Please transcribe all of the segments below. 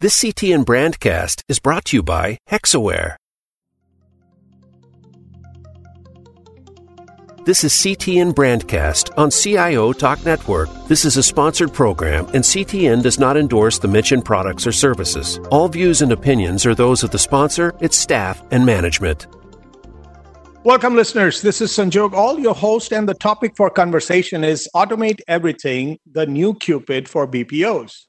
This CTN Brandcast is brought to you by Hexaware. This is CTN Brandcast on CIO Talk Network. This is a sponsored program, and CTN does not endorse the mentioned products or services. All views and opinions are those of the sponsor, its staff, and management. Welcome, listeners. This is Sanjog Aul, your host, and the topic for conversation is Automate Everything, the new Cupid for BPOs.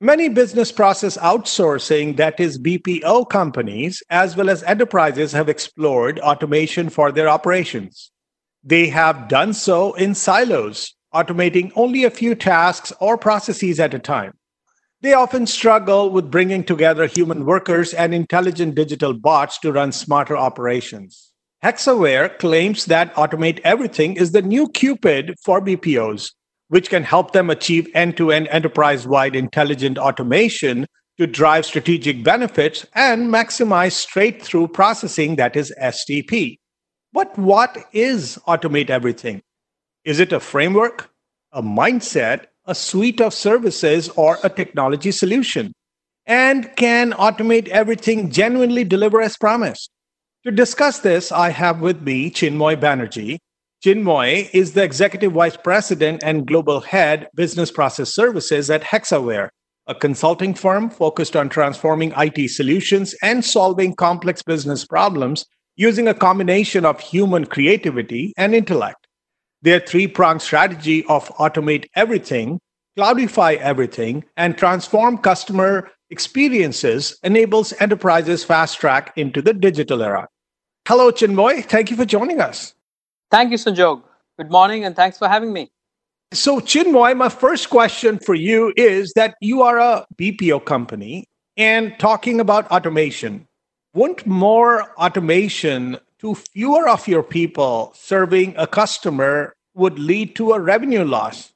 Many business process outsourcing, that is BPO companies, as well as enterprises, have explored automation for their operations. They have done so in silos, automating only a few tasks or processes at a time. They often struggle with bringing together human workers and intelligent digital bots to run smarter operations. Hexaware claims that Automate Everything is the new Cupid for BPOs, which can help them achieve end to end enterprise wide intelligent automation to drive strategic benefits and maximize straight through processing, that is STP. But what is Automate Everything? Is it a framework, a mindset, a suite of services, or a technology solution? And can Automate Everything genuinely deliver as promised? To discuss this, I have with me Chinmoy Banerjee. Chinmoy is the Executive Vice President and Global Head Business Process Services at Hexaware, a consulting firm focused on transforming IT solutions and solving complex business problems using a combination of human creativity and intellect. Their three pronged strategy of automate everything, cloudify everything, and transform customer experiences enables enterprises fast track into the digital era. Hello, Chinmoy. Thank you for joining us. Thank you, Sanjog. Good morning, and thanks for having me. So, Chinmoy, my first question for you is that you are a BPO company and talking about automation. Wouldn't more automation to fewer of your people serving a customer would lead to a revenue loss?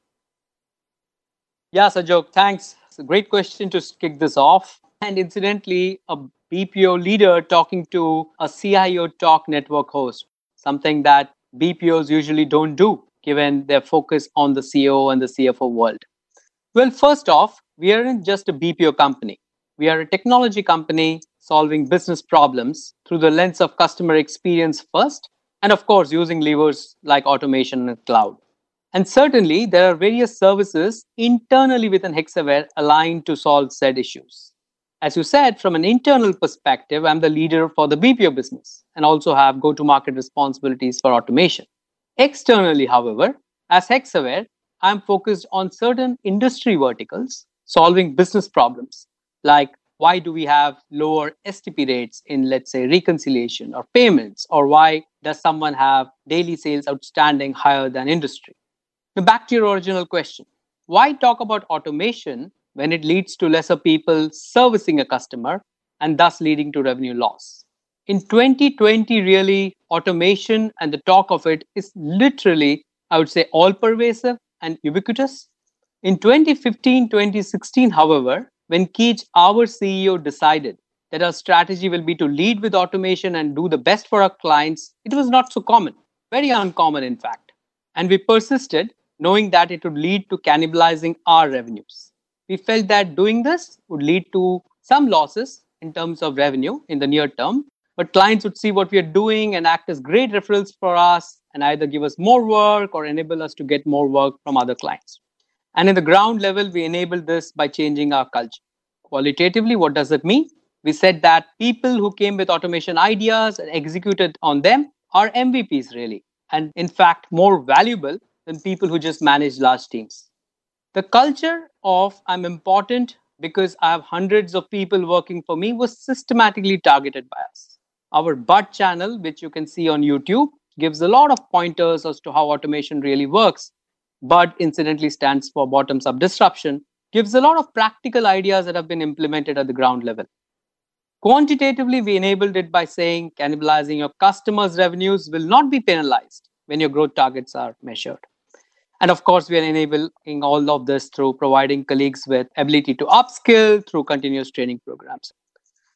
Yeah, Sanjog, thanks. It's a great question to kick this off. And incidentally, a BPO leader talking to a CIO Talk network host, something that BPOs usually don't do, given their focus on the CEO and the CFO world. Well, first off, we aren't just a BPO company. We are a technology company solving business problems through the lens of customer experience first, and of course, using levers like automation and cloud. And certainly, there are various services internally within Hexaware aligned to solve said issues. As you said, from an internal perspective, I'm the leader for the BPO business and also have go to market responsibilities for automation. Externally, however, as Hexaware, I'm focused on certain industry verticals solving business problems like why do we have lower STP rates in, let's say, reconciliation or payments, or why does someone have daily sales outstanding higher than industry? Now, back to your original question why talk about automation when it leads to lesser people servicing a customer and thus leading to revenue loss. In 2020, really, automation and the talk of it is literally, I would say, all pervasive and ubiquitous. In 2015 2016, however, when Keech, our CEO, decided that our strategy will be to lead with automation and do the best for our clients, it was not so common, very uncommon, in fact. And we persisted, knowing that it would lead to cannibalizing our revenues we felt that doing this would lead to some losses in terms of revenue in the near term. But clients would see what we are doing and act as great referrals for us and either give us more work or enable us to get more work from other clients. And in the ground level, we enabled this by changing our culture. Qualitatively, what does it mean? We said that people who came with automation ideas and executed on them are MVPs, really, and in fact, more valuable than people who just manage large teams. The culture of I'm important because I have hundreds of people working for me was systematically targeted by us. Our BUD channel, which you can see on YouTube, gives a lot of pointers as to how automation really works. BUD incidentally stands for bottoms up disruption, gives a lot of practical ideas that have been implemented at the ground level. Quantitatively, we enabled it by saying cannibalizing your customers' revenues will not be penalized when your growth targets are measured. And of course, we are enabling all of this through providing colleagues with ability to upskill through continuous training programs.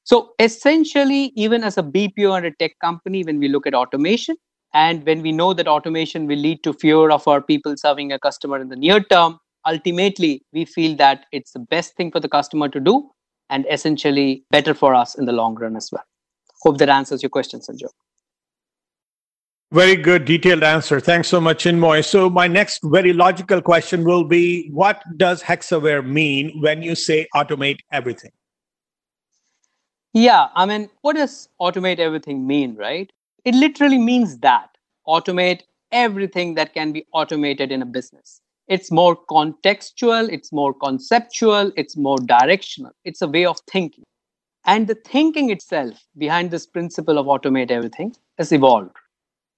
So essentially, even as a BPO and a tech company, when we look at automation, and when we know that automation will lead to fewer of our people serving a customer in the near term, ultimately, we feel that it's the best thing for the customer to do. and essentially better for us in the long run as well. Hope that answers your question, Sanjog. Very good, detailed answer. Thanks so much, Chinmoy. So, my next very logical question will be What does Hexaware mean when you say automate everything? Yeah, I mean, what does automate everything mean, right? It literally means that automate everything that can be automated in a business. It's more contextual, it's more conceptual, it's more directional. It's a way of thinking. And the thinking itself behind this principle of automate everything has evolved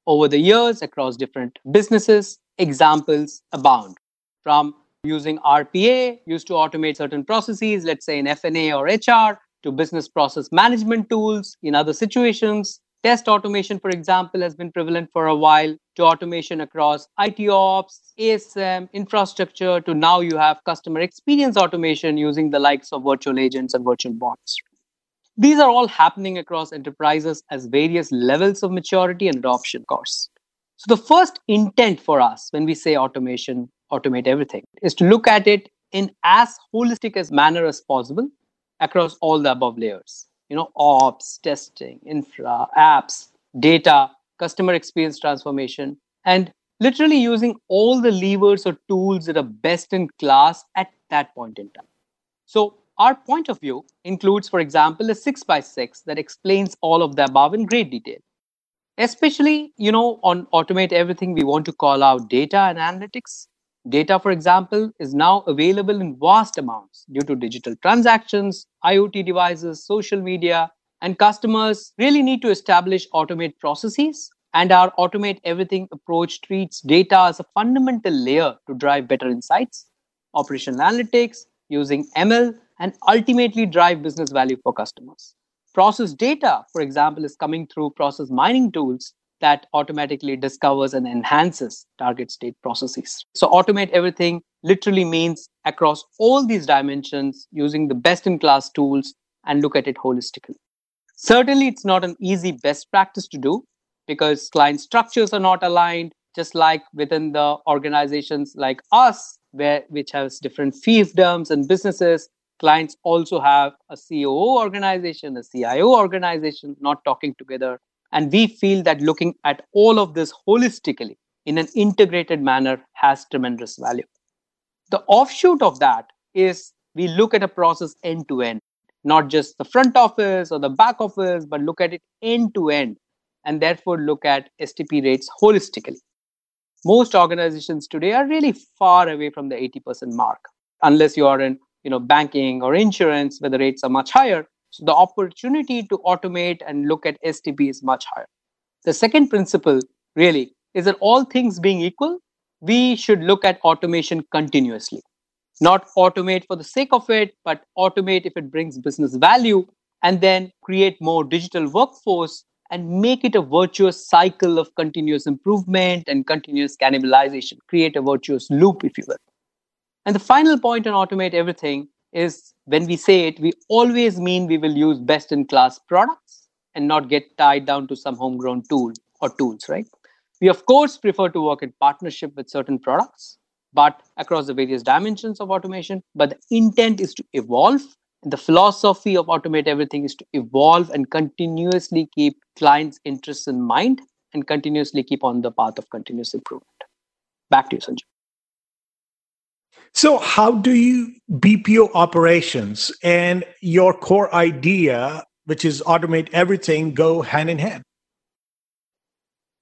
over the years across different businesses. Examples abound from using RPA, used to automate certain processes, let's say in F&A or HR, to business process management tools in other situations. Test automation, for example, has been prevalent for a while, to automation across IT ops, ASM, infrastructure, to now you have customer experience automation using the likes of virtual agents and virtual bots. These are all happening across enterprises as various levels of maturity and adoption of course. So the first intent for us when we say automation, automate everything, is to look at it in as holistic as manner as possible across all the above layers. You know, ops, testing, infra, apps, data, customer experience transformation, and literally using all the levers or tools that are best in class at that point in time. So our point of view includes, for example, a six by six that explains all of the above in great detail. Especially, you know, on automate everything, we want to call out data and analytics. Data, for example, is now available in vast amounts due to digital transactions, IoT devices, social media, and customers really need to establish automate processes. And our automate everything approach treats data as a fundamental layer to drive better insights, operational analytics, using ML and ultimately drive business value for customers. Process data, for example, is coming through process mining tools that automatically discovers and enhances target state processes. So, automate everything literally means across all these dimensions using the best in class tools and look at it holistically. Certainly, it's not an easy best practice to do because client structures are not aligned, just like within the organizations like us, where which has different fiefdoms and businesses clients also have a COO organization, a CIO organization, not talking together. And we feel that looking at all of this holistically in an integrated manner has tremendous value. The offshoot of that is we look at a process end to end, not just the front office or the back office, but look at it end to end and therefore look at STP rates holistically. Most organizations today are really far away from the 80% mark, unless you are in you know banking or insurance where the rates are much higher. So the opportunity to automate and look at stp is much higher. The second principle really is that all things being equal we should look at automation continuously. Not automate for the sake of it but automate if it brings business value and then create more digital workforce and make it a virtuous cycle of continuous improvement and continuous cannibalization. Create a virtuous loop if you will and the final point on automate everything is when we say it, we always mean we will use best in class products and not get tied down to some homegrown tool or tools, right? We, of course, prefer to work in partnership with certain products, but across the various dimensions of automation. But the intent is to evolve. And the philosophy of automate everything is to evolve and continuously keep clients' interests in mind and continuously keep on the path of continuous improvement. Back to you, Sanjay. So, how do you BPO operations and your core idea, which is automate everything, go hand in hand?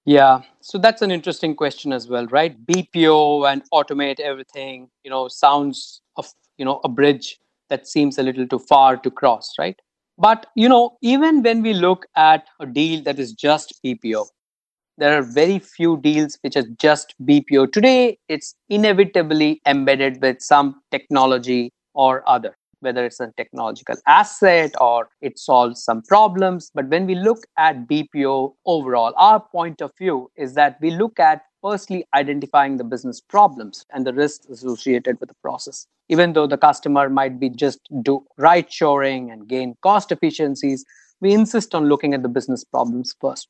Yeah, so that's an interesting question as well, right? BPO and automate everything, you know, sounds of you know a bridge that seems a little too far to cross, right? But you know, even when we look at a deal that is just BPO, there are very few deals which are just BPO. Today, it's inevitably embedded with some technology or other, whether it's a technological asset or it solves some problems. But when we look at BPO overall, our point of view is that we look at firstly identifying the business problems and the risks associated with the process. Even though the customer might be just do right shoring and gain cost efficiencies, we insist on looking at the business problems first.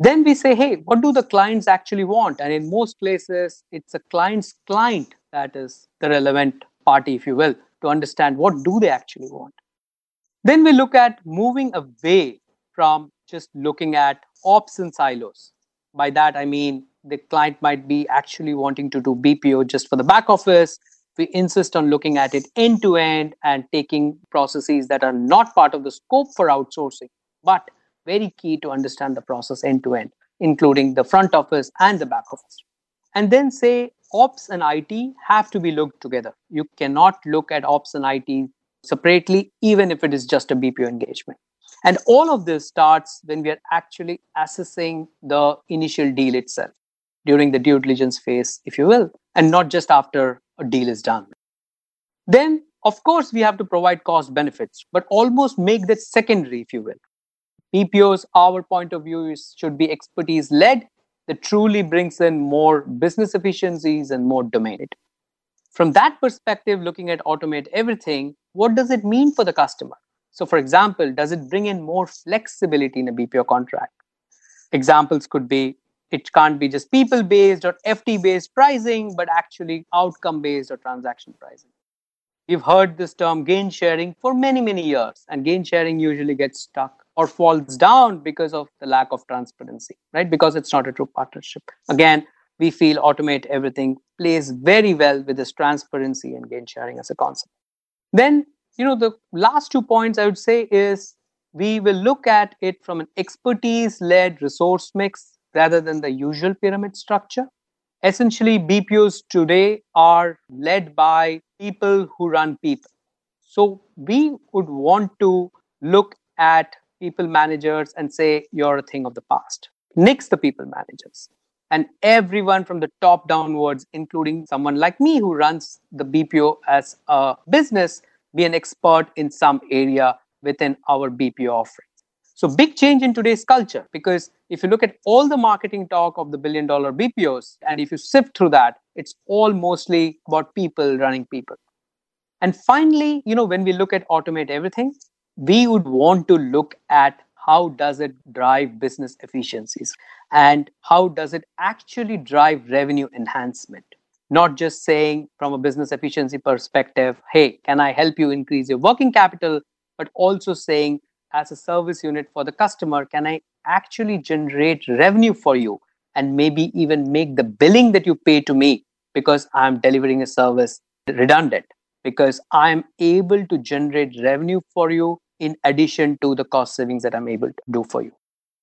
Then we say, hey, what do the clients actually want? And in most places, it's a client's client that is the relevant party, if you will, to understand what do they actually want. Then we look at moving away from just looking at ops and silos. By that, I mean the client might be actually wanting to do BPO just for the back office. We insist on looking at it end to end and taking processes that are not part of the scope for outsourcing, but very key to understand the process end to end, including the front office and the back office. And then say ops and IT have to be looked together. You cannot look at ops and IT separately, even if it is just a BPO engagement. And all of this starts when we are actually assessing the initial deal itself during the due diligence phase, if you will, and not just after a deal is done. Then, of course, we have to provide cost benefits, but almost make that secondary, if you will. BPOs, our point of view is should be expertise led that truly brings in more business efficiencies and more domain. From that perspective, looking at automate everything, what does it mean for the customer? So, for example, does it bring in more flexibility in a BPO contract? Examples could be it can't be just people based or FT based pricing, but actually outcome based or transaction pricing. We've heard this term gain sharing for many, many years, and gain sharing usually gets stuck or falls down because of the lack of transparency, right? Because it's not a true partnership. Again, we feel automate everything plays very well with this transparency and gain sharing as a concept. Then, you know, the last two points I would say is we will look at it from an expertise led resource mix rather than the usual pyramid structure. Essentially, BPOs today are led by people who run people. So we would want to look at people managers and say, you're a thing of the past. Nix the people managers. And everyone from the top downwards, including someone like me who runs the BPO as a business, be an expert in some area within our BPO offering. So, big change in today's culture because if you look at all the marketing talk of the billion dollar BPOs, and if you sift through that, it's all mostly about people running people. And finally, you know, when we look at automate everything, we would want to look at how does it drive business efficiencies and how does it actually drive revenue enhancement. Not just saying from a business efficiency perspective hey can i help you increase your working capital? but also saying as a service unit for the customer can i actually generate revenue for you and maybe even make the billing that you pay to me because i'm delivering a service redundant because i'm able to generate revenue for you in addition to the cost savings that i'm able to do for you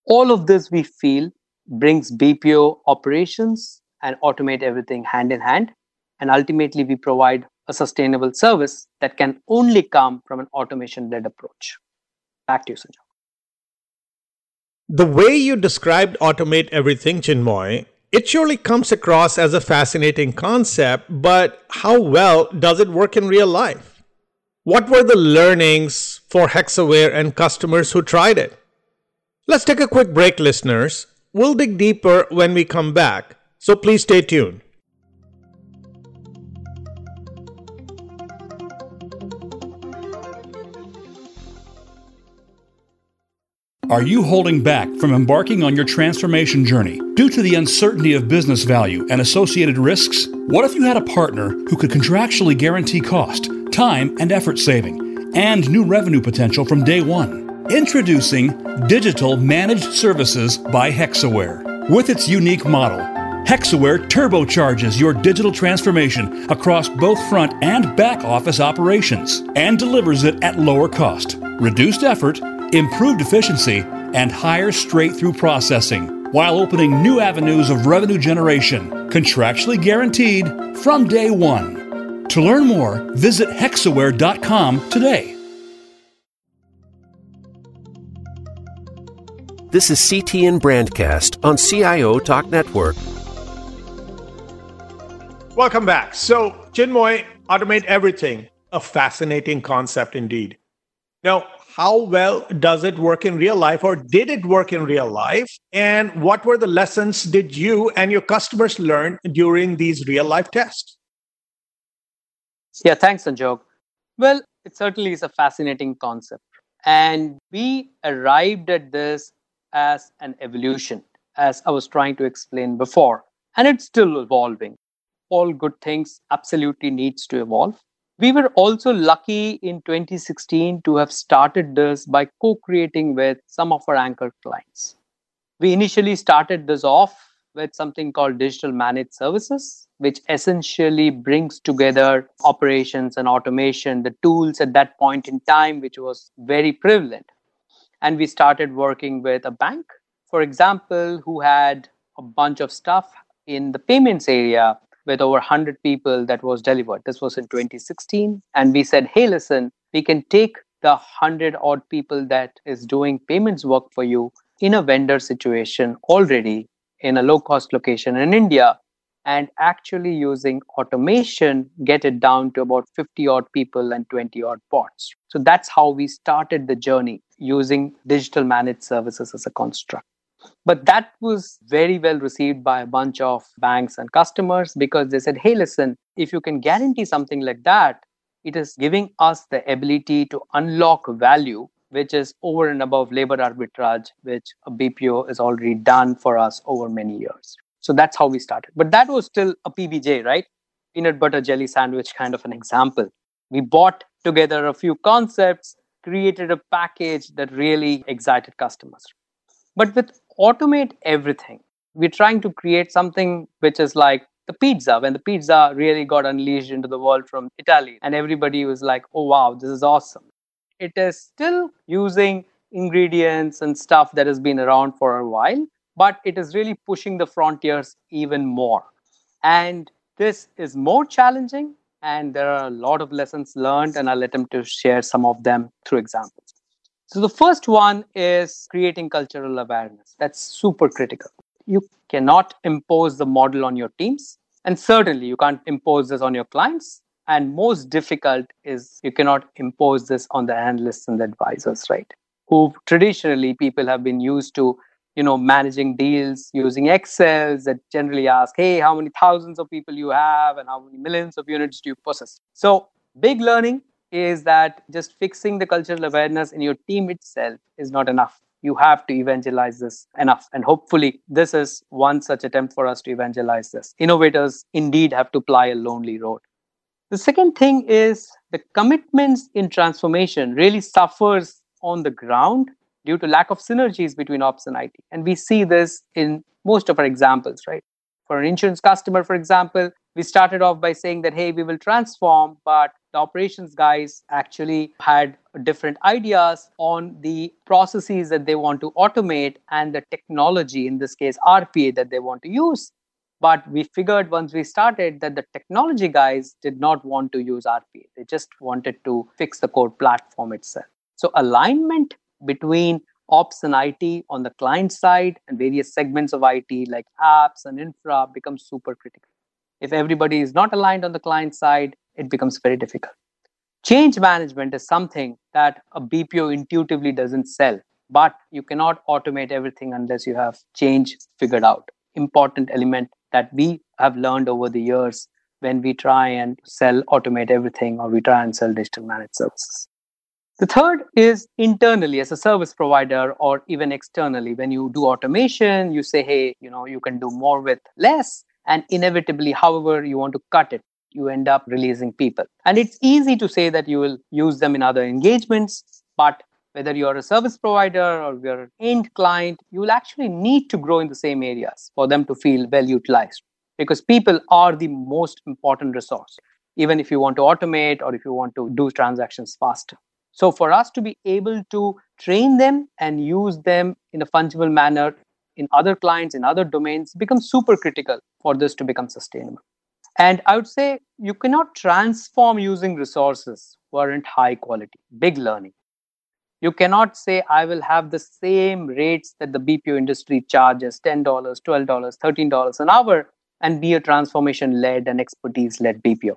all of this we feel brings bpo operations and automate everything hand in hand and ultimately we provide a sustainable service that can only come from an automation led approach Back to you, Sanjay. The way you described automate everything, Chinmoy, it surely comes across as a fascinating concept, but how well does it work in real life? What were the learnings for Hexaware and customers who tried it? Let's take a quick break, listeners. We'll dig deeper when we come back, so please stay tuned. Are you holding back from embarking on your transformation journey due to the uncertainty of business value and associated risks? What if you had a partner who could contractually guarantee cost, time, and effort saving, and new revenue potential from day one? Introducing Digital Managed Services by Hexaware. With its unique model, Hexaware turbocharges your digital transformation across both front and back office operations and delivers it at lower cost, reduced effort, improved efficiency, and higher straight through processing, while opening new avenues of revenue generation, contractually guaranteed from day one. To learn more, visit hexaware.com today. This is CTN Brandcast on CIO Talk Network. Welcome back. So, Chinmoy, automate everything. A fascinating concept indeed. Now, how well does it work in real life or did it work in real life and what were the lessons did you and your customers learn during these real life tests yeah thanks sanjog. Well it certainly is a fascinating concept. And we arrived at this as an evolution as i was trying to explain before and it's still evolving. All good things absolutely needs to evolve. We were also lucky in 2016 to have started this by co creating with some of our anchor clients. We initially started this off with something called digital managed services, which essentially brings together operations and automation, the tools at that point in time, which was very prevalent. And we started working with a bank, for example, who had a bunch of stuff in the payments area with over 100 people that was delivered. This was in 2016. And we said, hey, listen, we can take the 100 odd people that is doing payments work for you in a vendor situation already in a low cost location in India and actually using automation get it down to about 50 odd people and 20 odd bots. So that's how we started the journey using digital managed services as a construct. But that was very well received by a bunch of banks and customers because they said, hey, listen, if you can guarantee something like that, it is giving us the ability to unlock value which is over and above labor arbitrage, which a BPO is already done for us over many years. So that's how we started. But that was still a PBJ, right? Peanut butter jelly sandwich kind of an example. We bought together a few concepts, created a package that really excited customers. But with automate everything, we're trying to create something which is like the pizza when the pizza really got unleashed into the world from italy and everybody was like oh wow this is awesome it is still using ingredients and stuff that has been around for a while, but it is really pushing the frontiers even more. And this is more challenging, and there are a lot of lessons learned, and I'll attempt to share some of them through examples. So, the first one is creating cultural awareness. That's super critical. You cannot impose the model on your teams, and certainly you can't impose this on your clients and most difficult is you cannot impose this on the analysts and the advisors right who traditionally people have been used to you know managing deals using excels that generally ask hey how many thousands of people you have and how many millions of units do you possess? So big learning is that just fixing the cultural awareness in your team itself is not enough. You have to evangelize this enough. And hopefully this is one such attempt for us to evangelize this. Innovators indeed have to ply a lonely road. The second thing is the commitments in transformation really suffers on the ground due to lack of synergies between ops and IT. And we see this in most of our examples, right? For an insurance customer, for example, we started off by saying that, hey, we will transform, but the operations guys actually had different ideas on the processes that they want to automate and the technology, in this case, RPA, that they want to use. But we figured once we started that the technology guys did not want to use RPA. They just wanted to fix the core platform itself. So alignment between ops and IT on the client side and various segments of IT like apps and infra becomes super critical. If everybody is not aligned on the client side, it becomes very difficult. Change management is something that a BPO intuitively doesn't sell, but you cannot automate everything unless you have change figured out. Important element that we have learned over the years when we try and sell automate everything or we try and sell digital managed services the third is internally as a service provider or even externally when you do automation you say hey you know you can do more with less and inevitably however you want to cut it you end up releasing people and it's easy to say that you will use them in other engagements but whether you're a service provider or you're an end client, you will actually need to grow in the same areas for them to feel well utilized because people are the most important resource, even if you want to automate or if you want to do transactions faster. So, for us to be able to train them and use them in a fungible manner in other clients, in other domains, becomes super critical for this to become sustainable. And I would say you cannot transform using resources who aren't high quality, big learning. You cannot say, I will have the same rates that the BPO industry charges $10, $12, $13 an hour and be a transformation led and expertise led BPO.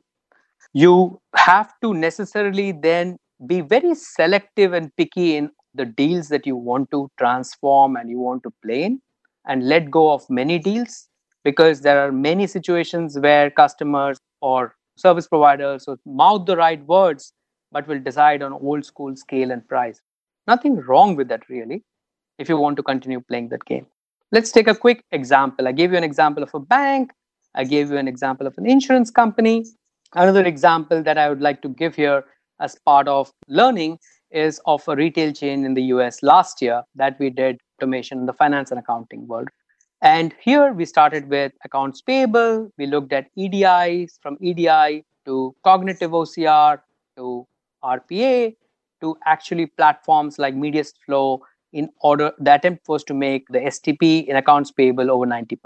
You have to necessarily then be very selective and picky in the deals that you want to transform and you want to play in and let go of many deals because there are many situations where customers or service providers will mouth the right words but will decide on old school scale and price Nothing wrong with that, really, if you want to continue playing that game. Let's take a quick example. I gave you an example of a bank, I gave you an example of an insurance company. Another example that I would like to give here as part of learning is of a retail chain in the US last year that we did automation in the finance and accounting world. And here we started with accounts payable. We looked at EDIs from EDI to cognitive OCR to RPA to actually platforms like MediusFlow in order the attempt was to make the STP in accounts payable over 90%,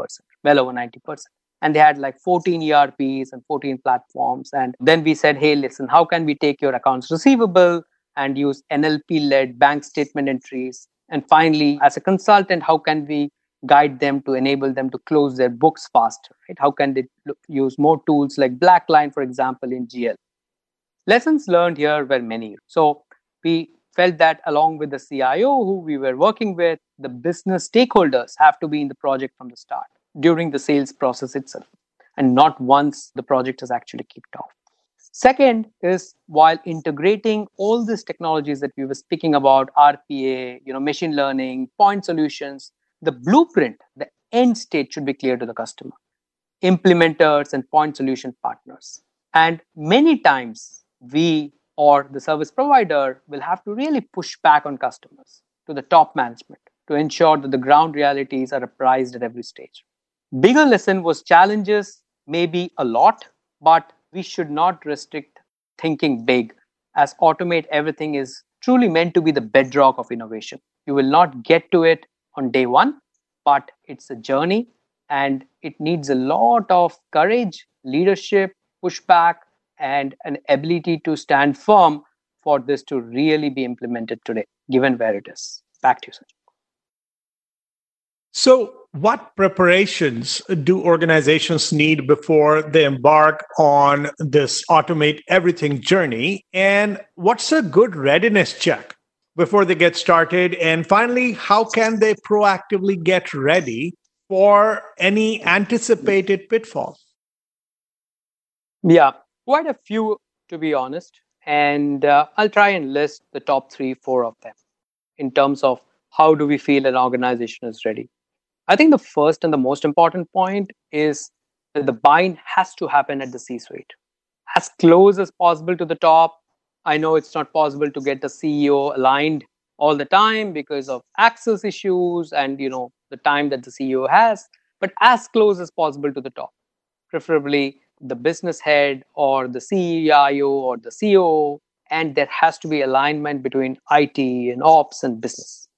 well over 90%. And they had like 14 ERPs and 14 platforms. And then we said, hey, listen, how can we take your accounts receivable and use NLP led bank statement entries? And finally, as a consultant, how can we guide them to enable them to close their books faster? Right? How can they use more tools like Blackline, for example, in GL? Lessons learned here were many. So we felt that along with the CIO who we were working with, the business stakeholders have to be in the project from the start during the sales process itself and not once the project has actually kicked off. Second is while integrating all these technologies that we were speaking about, RPA, you know, machine learning, point solutions, the blueprint, the end state should be clear to the customer, implementers and point solution partners. And many times we or the service provider will have to really push back on customers to the top management to ensure that the ground realities are apprised at every stage. Bigger lesson was challenges may be a lot, but we should not restrict thinking big as automate everything is truly meant to be the bedrock of innovation. You will not get to it on day one, but it's a journey and it needs a lot of courage, leadership, pushback, and an ability to stand firm for this to really be implemented today, given where it is. Back to you, Sanjay. So, what preparations do organizations need before they embark on this automate everything journey? And what's a good readiness check before they get started? And finally, how can they proactively get ready for any anticipated pitfalls? Yeah, quite a few, to be honest. And uh, I'll try and list the top three, four of them in terms of how do we feel an organization is ready. I think the first and the most important point is that the buying has to happen at the C suite as close as possible to the top. I know it's not possible to get the CEO aligned all the time because of access issues and you know the time that the CEO has, but as close as possible to the top, preferably the business head or the CIO or the CEO, and there has to be alignment between IT and ops and business.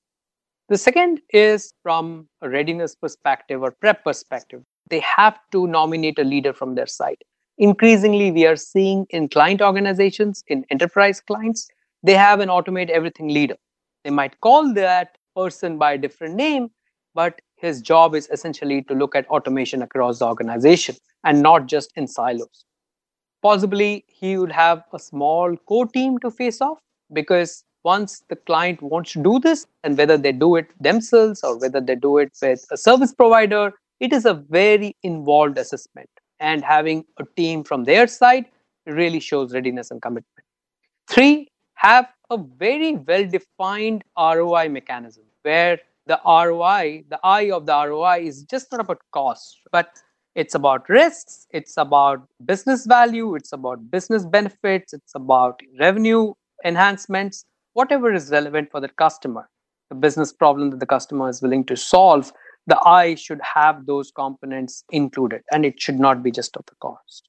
The second is from a readiness perspective or prep perspective. They have to nominate a leader from their side. Increasingly, we are seeing in client organizations, in enterprise clients, they have an automate everything leader. They might call that person by a different name, but his job is essentially to look at automation across the organization and not just in silos. Possibly, he would have a small core team to face off because once the client wants to do this, and whether they do it themselves or whether they do it with a service provider, it is a very involved assessment. And having a team from their side really shows readiness and commitment. Three, have a very well defined ROI mechanism where the ROI, the I of the ROI is just not about cost, but it's about risks, it's about business value, it's about business benefits, it's about revenue enhancements, whatever is relevant for the customer, the business problem that the customer is willing to solve, the I should have those components included and it should not be just of the cost.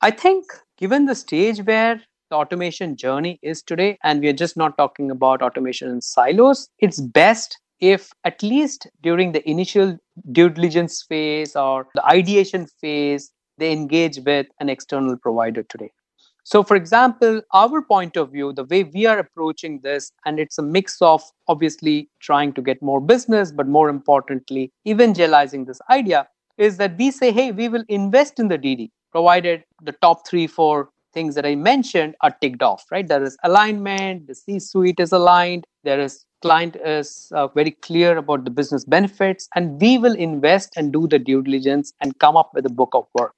I think given the stage where the automation journey is today, and we are just not talking about automation in silos, it's best if at least during the initial due diligence phase or the ideation phase, they engage with an external provider today. So, for example, our point of view, the way we are approaching this, and it's a mix of obviously trying to get more business, but more importantly, evangelizing this idea, is that we say, hey, we will invest in the DD, provided the top three, four things that I mentioned are ticked off, right? There is alignment, the C suite is aligned, there is client is uh, very clear about the business benefits, and we will invest and do the due diligence and come up with a book of work.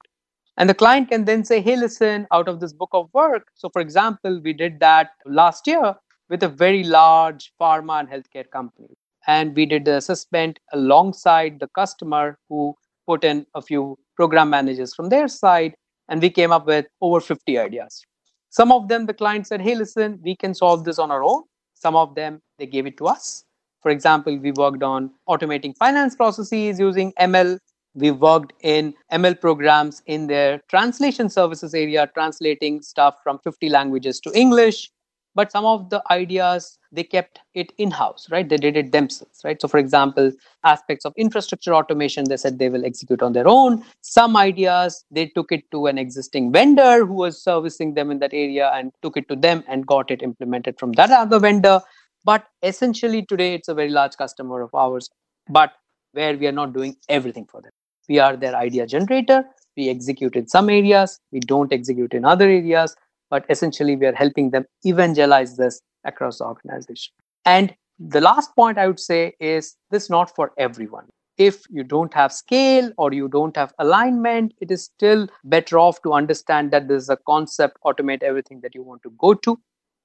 And the client can then say, hey, listen, out of this book of work. So, for example, we did that last year with a very large pharma and healthcare company. And we did the assessment alongside the customer who put in a few program managers from their side. and we came up with over 50 ideas. Some of them, the client said, Hey, listen, we can solve this on our own. Some of them, they gave it to us. For example, we worked on automating finance processes using ML. We worked in ML programs in their translation services area, translating stuff from 50 languages to English. But some of the ideas they kept it in house right? They did it themselves right? So for example aspects of infrastructure automation they said they will execute on their own. Some ideas they took it to an existing vendor who was servicing them in that area and took it to them and got it implemented from that other vendor. But essentially today it's a very large customer of ours but where we are not doing everything for them we are their idea generator we execute in some areas we don't execute in other areas but essentially we are helping them evangelize this across the organization. And the last point I would say is this not for everyone. If you don't have scale or you don't have alignment, it is still better off to understand that this is a concept, automate everything that you want to go to.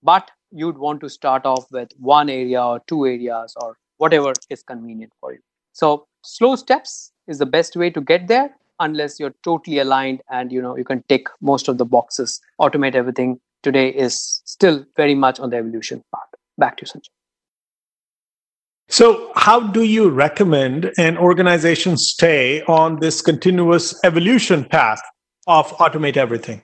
But you'd want to start off with one area or two areas or whatever is convenient for you. So, slow steps is the best way to get there unless you're totally aligned and you know you can tick most of the boxes automate everything. Today is still very much on the evolution path. Back to you sanjay. So how do you recommend an organization stay on this continuous evolution path of automate everything?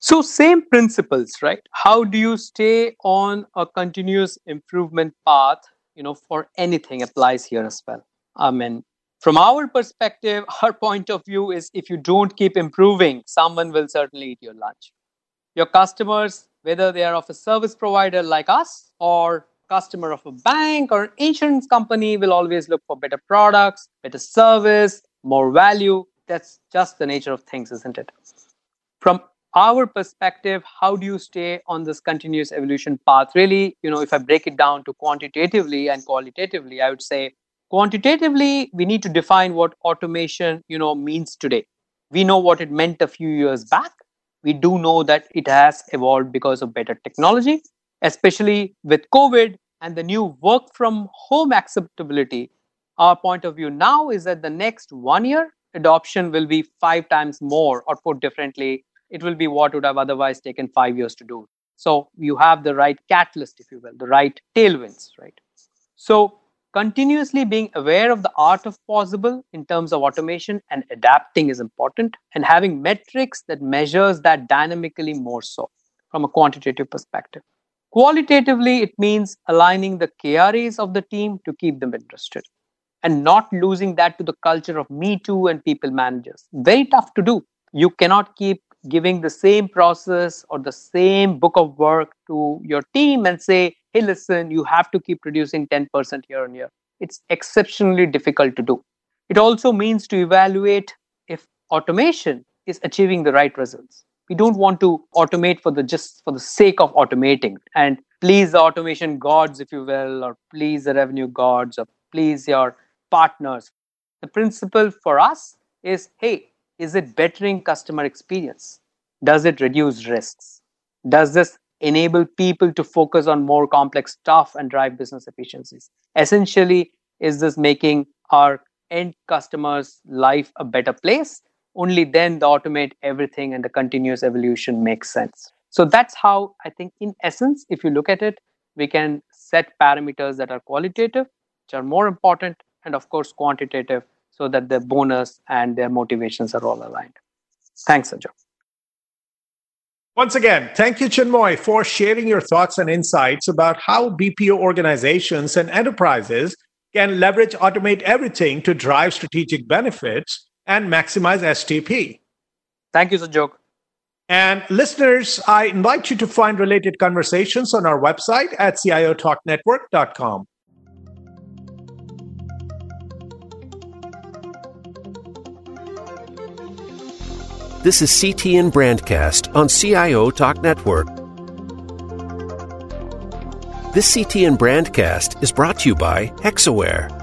So same principles right? How do you stay on a continuous improvement path you know for anything applies here as well i mean from our perspective our point of view is if you don't keep improving someone will certainly eat your lunch. Your customers whether they are of a service provider like us or customer of a bank or an insurance company will always look for better products better service more value. That's just the nature of things isn't it? From our perspective how do you stay on this continuous evolution path? Really you know if i break it down to quantitatively and qualitatively i would say quantitatively we need to define what automation you know means today. We know what it meant a few years back. We do know that it has evolved because of better technology especially with covid and the new work from home acceptability. Our point of view now is that the next one year adoption will be five times more or put differently. It will be what would have otherwise taken five years to do. So you have the right catalyst if you will the right tailwinds right? So continuously being aware of the art of possible in terms of automation and adapting is important and having metrics that measures that dynamically more so from a quantitative perspective. Qualitatively it means aligning the kras of the team to keep them interested and not losing that to the culture of me too and people managers. Very tough to do. You cannot keep giving the same process or the same book of work to your team and say hey, listen, you have to keep producing 10% year on year. It's exceptionally difficult to do. It also means to evaluate if automation is achieving the right results. We don't want to automate for the just for the sake of automating and please the automation gods, if you will, or please the revenue gods, or please your partners. The principle for us is hey, is it bettering customer experience? Does it reduce risks? Does this enable people to focus on more complex stuff and drive business efficiencies. Essentially, is this making our end customers' life a better place? Only then the automate everything and the continuous evolution makes sense. So that's how I think, in essence, if you look at it, we can set parameters that are qualitative, which are more important, and of course, quantitative, so that the bonus and their motivations are all aligned. Thanks, Ajay. Once again, thank you, Chinmoy, for sharing your thoughts and insights about how BPO organizations and enterprises can leverage Automate Everything to drive strategic benefits and maximize STP. Thank you, Sanjog. And listeners, I invite you to find related conversations on our website at ciotalknetwork.com. This is CTN Brandcast on CIO Talk Network. This CTN Brandcast is brought to you by Hexaware